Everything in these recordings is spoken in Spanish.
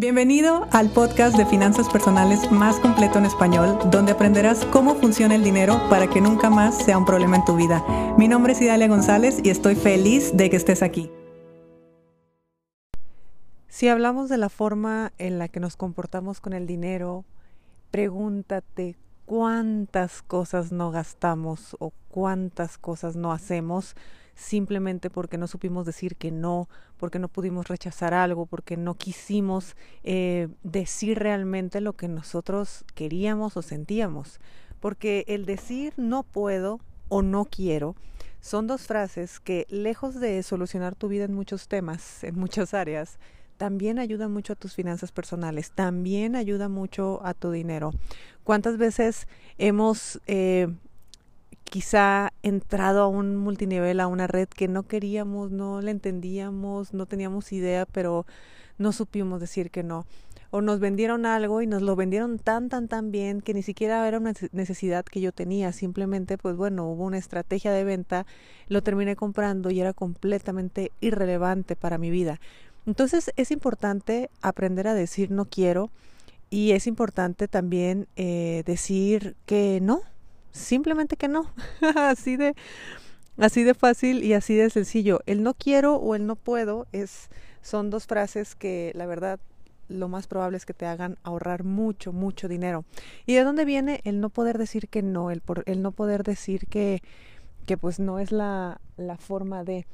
Bienvenido al podcast de finanzas personales más completo en español, donde aprenderás cómo funciona el dinero para que nunca más sea un problema en tu vida. Mi nombre es Idalia González y estoy feliz de que estés aquí. Si hablamos de la forma en la que nos comportamos con el dinero, pregúntate cuántas cosas no gastamos o cuántas cosas no hacemos simplemente porque no supimos decir que no, porque no pudimos rechazar algo, porque no quisimos eh, decir realmente lo que nosotros queríamos o sentíamos. Porque el decir no puedo o no quiero son dos frases que, lejos de solucionar tu vida en muchos temas, en muchas áreas, también ayuda mucho a tus finanzas personales, también ayuda mucho a tu dinero. ¿Cuántas veces hemos eh, quizá entrado a un multinivel, a una red que no queríamos, no la entendíamos, no teníamos idea, pero no supimos decir que no. O nos vendieron algo y nos lo vendieron tan, tan, tan bien que ni siquiera era una necesidad que yo tenía. Simplemente, pues bueno, hubo una estrategia de venta, lo terminé comprando y era completamente irrelevante para mi vida. Entonces es importante aprender a decir no quiero y es importante también eh, decir que no, simplemente que no. así de así de fácil y así de sencillo. El no quiero o el no puedo es son dos frases que la verdad lo más probable es que te hagan ahorrar mucho, mucho dinero. ¿Y de dónde viene el no poder decir que no, el, por, el no poder decir que, que pues no es la, la forma de...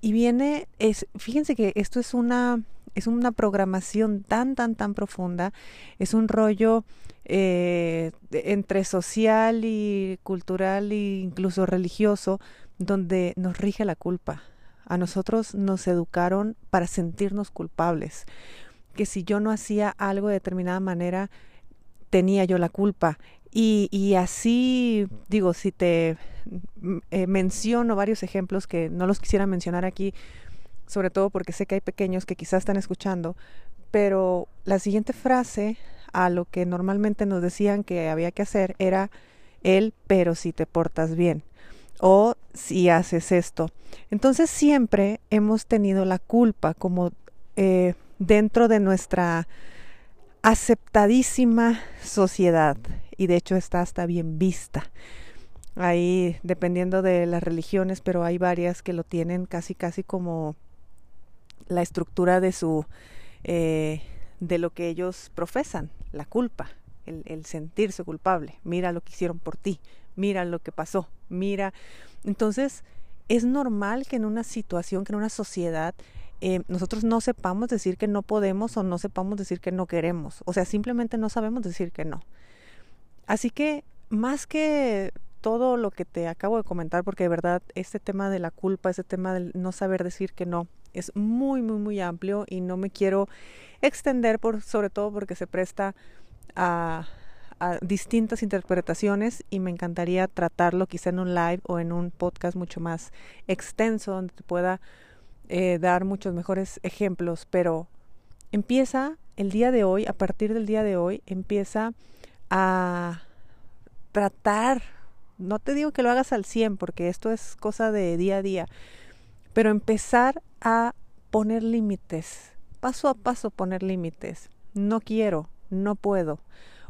Y viene, es, fíjense que esto es una, es una programación tan, tan, tan profunda, es un rollo eh, entre social y cultural e incluso religioso, donde nos rige la culpa. A nosotros nos educaron para sentirnos culpables, que si yo no hacía algo de determinada manera, tenía yo la culpa. Y, y así, digo, si te eh, menciono varios ejemplos que no los quisiera mencionar aquí, sobre todo porque sé que hay pequeños que quizás están escuchando, pero la siguiente frase a lo que normalmente nos decían que había que hacer era el pero si te portas bien o si haces esto. Entonces siempre hemos tenido la culpa como eh, dentro de nuestra aceptadísima sociedad y de hecho está hasta bien vista. Ahí dependiendo de las religiones, pero hay varias que lo tienen casi casi como la estructura de su eh, de lo que ellos profesan, la culpa, el, sentirse culpable. Mira lo que hicieron por ti, mira lo que pasó, mira. Entonces, es normal que en una situación, que en una sociedad, eh, nosotros no sepamos decir que no podemos o no sepamos decir que no queremos. O sea, simplemente no sabemos decir que no. Así que, más que todo lo que te acabo de comentar, porque de verdad este tema de la culpa, este tema del no saber decir que no, es muy, muy, muy amplio y no me quiero extender por, sobre todo porque se presta a, distintas interpretaciones y me encantaría tratarlo quizá en un live o en un podcast mucho más extenso donde te pueda eh, dar muchos mejores ejemplos, pero empieza el día de hoy, a partir del día de hoy, empieza a tratar, no te digo que lo hagas al 100 porque esto es cosa de día a día, pero empezar a poner límites, paso a paso poner límites. No quiero, no puedo.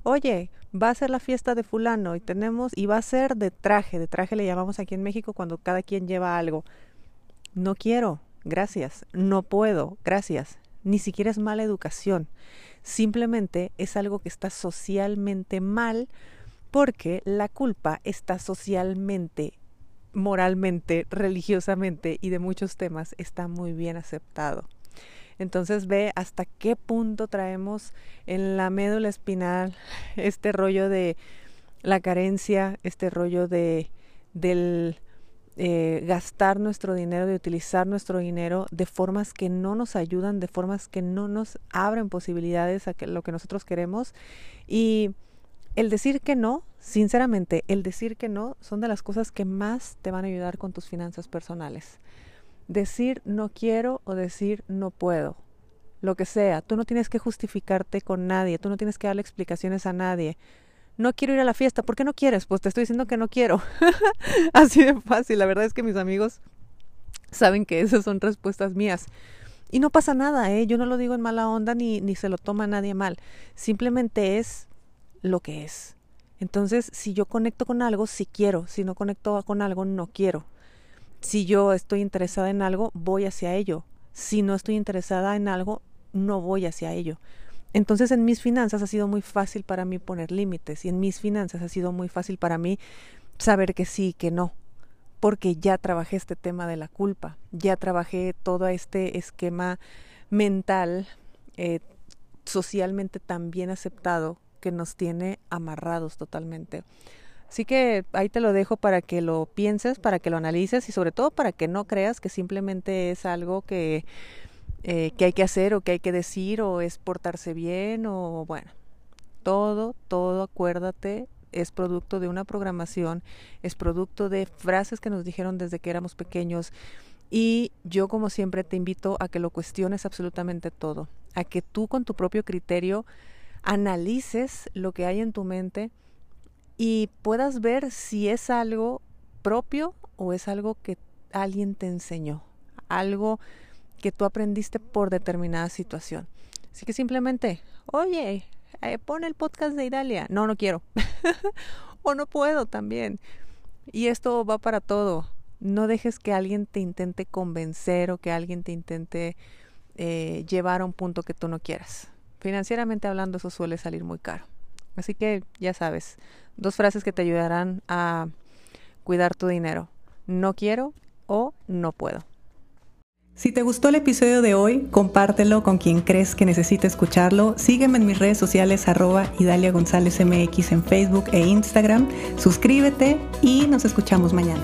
Oye, va a ser la fiesta de fulano y tenemos, y va a ser de traje, de traje le llamamos aquí en México cuando cada quien lleva algo. No quiero, gracias. No puedo, gracias. Ni siquiera es mala educación. Simplemente es algo que está socialmente mal porque la culpa está socialmente moralmente, religiosamente y de muchos temas está muy bien aceptado. Entonces ve hasta qué punto traemos en la médula espinal este rollo de la carencia, este rollo de del eh, gastar nuestro dinero, de utilizar nuestro dinero de formas que no nos ayudan, de formas que no nos abren posibilidades a lo que nosotros queremos y el decir que no, sinceramente, el decir que no son de las cosas que más te van a ayudar con tus finanzas personales. Decir no quiero o decir no puedo. Lo que sea, tú no tienes que justificarte con nadie, tú no tienes que darle explicaciones a nadie. No quiero ir a la fiesta, ¿por qué no quieres? Pues te estoy diciendo que no quiero. Así de fácil, la verdad es que mis amigos saben que esas son respuestas mías. Y no pasa nada, ¿eh? Yo no lo digo en mala onda ni, ni se lo toma nadie mal. Simplemente es lo que es. Entonces, si yo conecto con algo, sí quiero. Si no conecto con algo, no quiero. Si yo estoy interesada en algo, voy hacia ello. Si no estoy interesada en algo, no voy hacia ello. Entonces en mis finanzas ha sido muy fácil para mí poner límites y en mis finanzas ha sido muy fácil para mí saber que sí, que no, porque ya trabajé este tema de la culpa, ya trabajé todo este esquema mental eh, socialmente tan bien aceptado que nos tiene amarrados totalmente. Así que ahí te lo dejo para que lo pienses, para que lo analices y sobre todo para que no creas que simplemente es algo que eh, que hay que hacer o que hay que decir o es portarse bien o bueno, todo, todo, acuérdate, es producto de una programación, es producto de frases que nos dijeron desde que éramos pequeños y yo como siempre te invito a que lo cuestiones absolutamente todo, a que tú con tu propio criterio analices lo que hay en tu mente y puedas ver si es algo propio o es algo que alguien te enseñó, algo que tú aprendiste por determinada situación. Así que simplemente, oye, eh, pon el podcast de Idalia. No, no quiero. o no puedo también. Y esto va para todo. No dejes que alguien te intente convencer o que alguien te intente eh, llevar a un punto que tú no quieras. Financieramente hablando, eso suele salir muy caro. Así que ya sabes, dos frases que te ayudarán a cuidar tu dinero. No quiero o no puedo. Si te gustó el episodio de hoy, compártelo con quien crees que necesite escucharlo. Sígueme en mis redes sociales arroba Idalia González MX en Facebook e Instagram. Suscríbete y nos escuchamos mañana.